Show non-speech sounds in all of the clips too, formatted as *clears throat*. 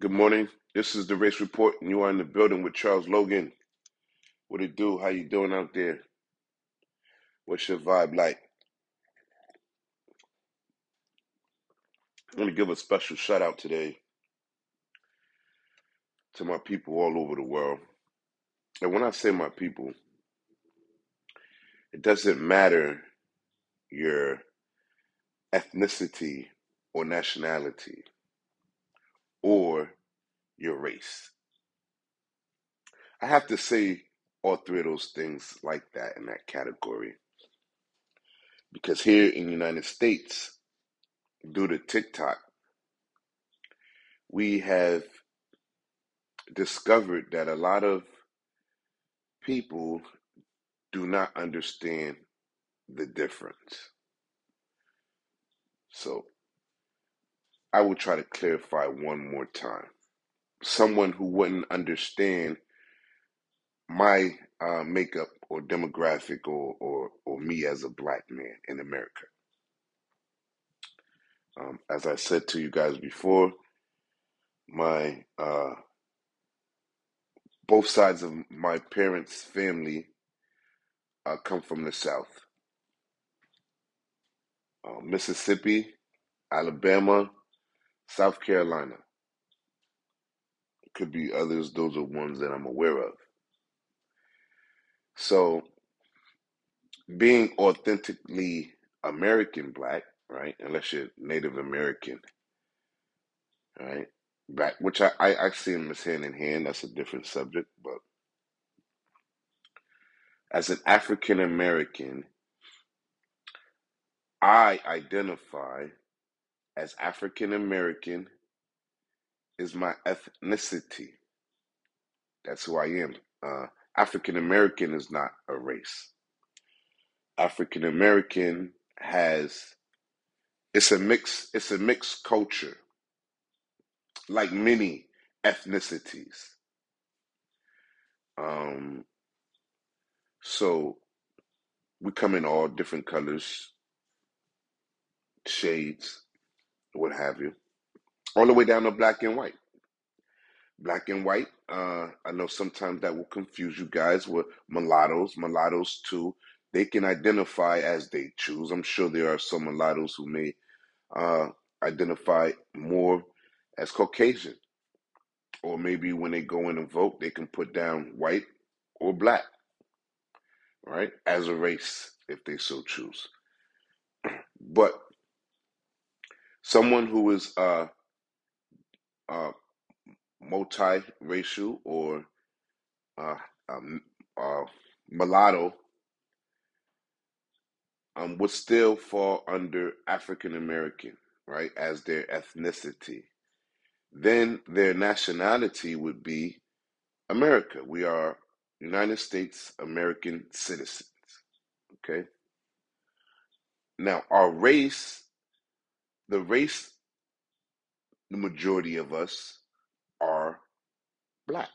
Good morning. This is the race report, and you are in the building with Charles Logan. What it do? How you doing out there? What's your vibe like? I want to give a special shout out today to my people all over the world. And when I say my people, it doesn't matter your ethnicity or nationality or your race. I have to say all three of those things like that in that category because here in the United States, due to TikTok, we have discovered that a lot of people do not understand the difference. So I will try to clarify one more time. Someone who wouldn't understand my uh, makeup or demographic or, or, or me as a black man in America. Um, as I said to you guys before, my uh, both sides of my parents' family uh, come from the South. Uh, Mississippi, Alabama, South Carolina. Could be others, those are ones that I'm aware of. So, being authentically American black, right, unless you're Native American, right, back, which I, I, I see them as hand in hand, that's a different subject, but as an African American, I identify as African American is my ethnicity. That's who I am. Uh, African American is not a race. African American has it's a mix it's a mixed culture, like many ethnicities. Um, so we come in all different colors, shades, what have you, all the way down to black and white. Black and white, uh, I know sometimes that will confuse you guys with mulattoes. Mulattoes too, they can identify as they choose. I'm sure there are some mulattoes who may uh, identify more as Caucasian, or maybe when they go in and vote, they can put down white or black, right, as a race if they so choose. *clears throat* But someone who is uh, uh, multiracial or uh, um, uh, mulatto um, would still fall under African American, right, as their ethnicity. Then their nationality would be America. We are United States American citizens. Okay. Now, our race, the race, the majority of us are black.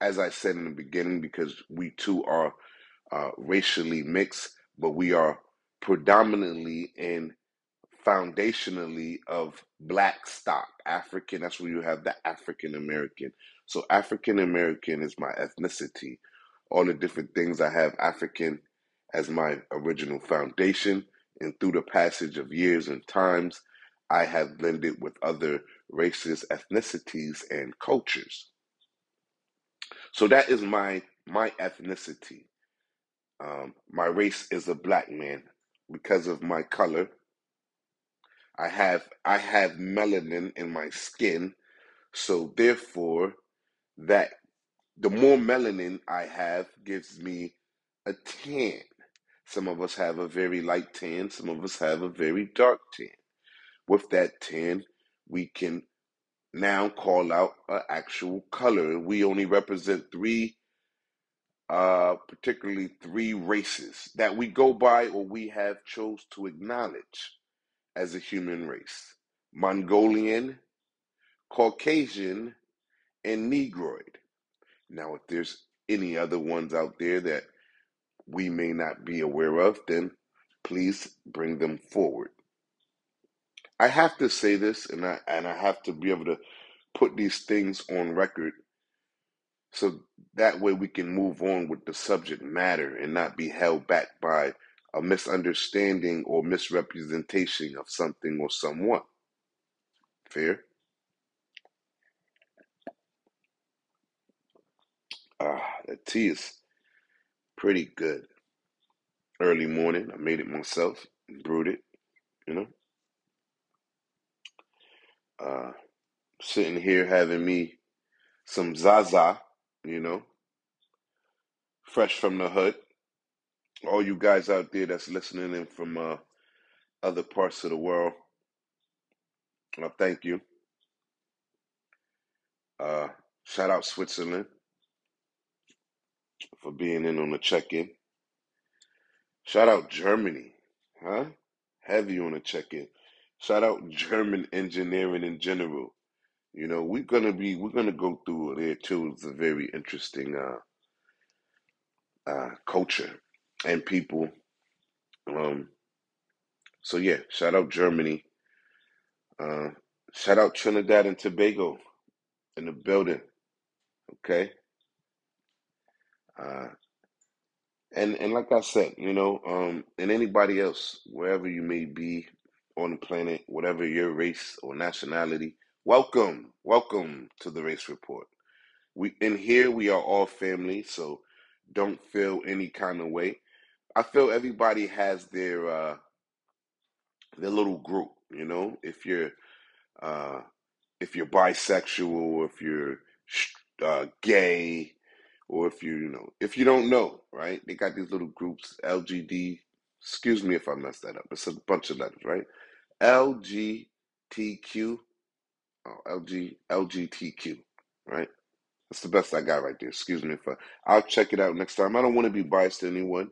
As I said in the beginning, because we too are uh, racially mixed, but we are predominantly and foundationally of black stock. African, that's where you have the African American. So African American is my ethnicity. All the different things I have African as my original foundation. And through the passage of years and times, I have blended with other races, ethnicities, and cultures. So that is my my ethnicity. Um, my race is a black man because of my color. I have I have melanin in my skin, so therefore that the more melanin I have gives me a tan. Some of us have a very light tan, some of us have a very dark tan. With that tan, we can now call out an actual color. We only represent three uh, particularly three races that we go by or we have chose to acknowledge as a human race Mongolian, Caucasian, and Negroid. Now, if there's any other ones out there that we may not be aware of, then please bring them forward. I have to say this, and I and I have to be able to put these things on record so that way we can move on with the subject matter and not be held back by a misunderstanding or misrepresentation of something or someone. Fair? Ah, the tea is pretty good. Early morning, I made it myself, brewed it, you know. Uh, sitting here having me some Zaza, you know, fresh from the hood. All you guys out there that's listening in from uh, other parts of the world, uh, thank you. Uh, shout out Switzerland for being in on the check-in. Shout out Germany, huh? Heavy on the check-in. Shout out German engineering in general. You know, we're gonna be we're gonna go through there too. It's a very interesting uh, uh, culture and people. Um, so yeah, shout out Germany. Uh, shout out Trinidad and Tobago in the building. Okay. Uh, and and like I said, you know, um, and anybody else, wherever you may be on the planet, whatever your race or nationality, welcome, welcome to the Race Report. We in here we are all family, so don't feel any kind of way. I feel everybody has their uh their little group, you know. If you're uh if you're bisexual, if you're uh, gay, or if you you know if you don't know, right? They got these little groups, LGD. Excuse me if I messed that up. It's a bunch of letters, right? LGTQ, oh, LG LGTQ, right? That's the best I got right there. Excuse me if I. I'll check it out next time. I don't want to be biased to anyone,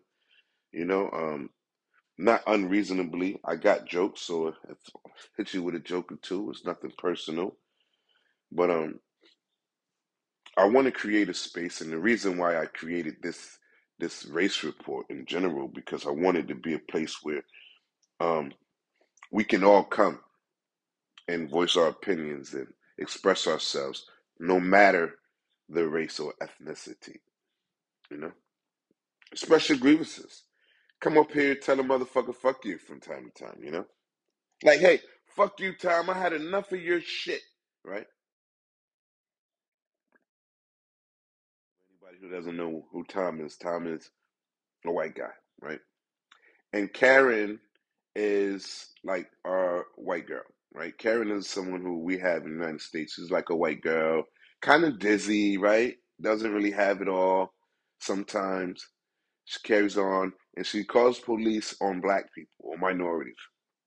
you know. Um, not unreasonably. I got jokes, so if *laughs* hit you with a joke or two. It's nothing personal, but um, I want to create a space, and the reason why I created this this race report in general because I wanted to be a place where um we can all come and voice our opinions and express ourselves, no matter the race or ethnicity. You know, special grievances. Come up here, tell a motherfucker fuck you from time to time. You know, like hey, fuck you, Tom. I had enough of your shit. Right? Who doesn't know who Tom is, Tom is a white guy, right? And Karen is like our white girl, right? Karen is someone who we have in the United States. She's like a white girl, kind of dizzy, right? Doesn't really have it all sometimes. She carries on and she calls police on black people or minorities.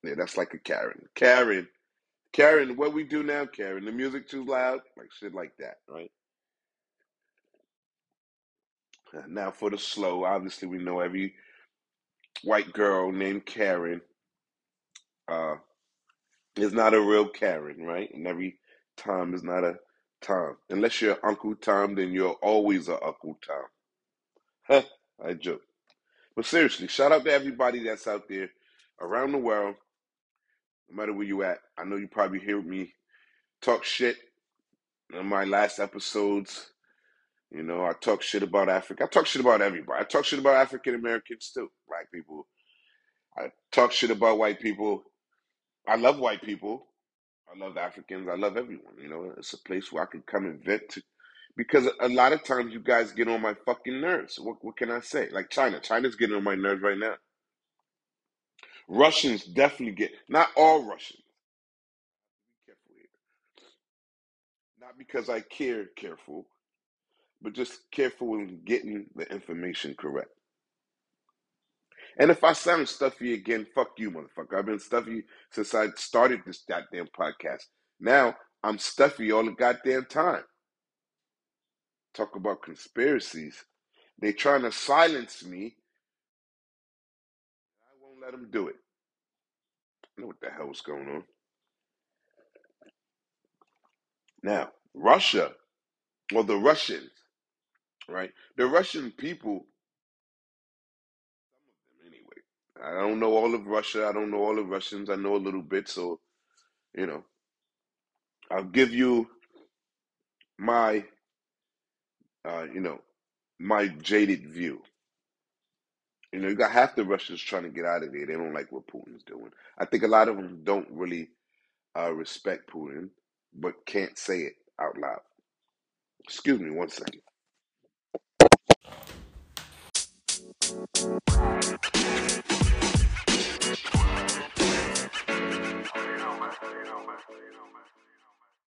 Yeah, that's like a Karen. Karen, Karen, what we do now, Karen? The music too loud? Like shit like that, right? Now for the slow, obviously we know every white girl named Karen uh, is not a real Karen, right? And every Tom is not a Tom. Unless you're Uncle Tom, then you're always a Uncle Tom. *laughs* I joke. But seriously, shout out to everybody that's out there around the world, no matter where you at. I know you probably hear me talk shit in my last episodes. You know, I talk shit about Africa. I talk shit about everybody. I talk shit about African Americans too, black people. I talk shit about white people. I love white people. I love Africans. I love everyone. You know, it's a place where I can come and vent to. Because a lot of times you guys get on my fucking nerves. What, what can I say? Like China. China's getting on my nerves right now. Russians definitely get, not all Russians. Be careful here. Not because I care careful, but just careful in getting the information correct. And if I sound stuffy again, fuck you, motherfucker. I've been stuffy since I started this goddamn podcast. Now I'm stuffy all the goddamn time. Talk about conspiracies. They're trying to silence me. I won't let them do it. I know what the hell's going on. Now, Russia, or the Russians, right? The Russian people, some of them anyway. I don't know all of Russia. I don't know all of Russians. I know a little bit. So, you know, I'll give you my uh, you know my jaded view. You know, you got half the Russians trying to get out of there. They don't like what Putin's doing. I think a lot of them don't really uh, respect Putin, but can't say it out loud. Excuse me one second. You know, man. You.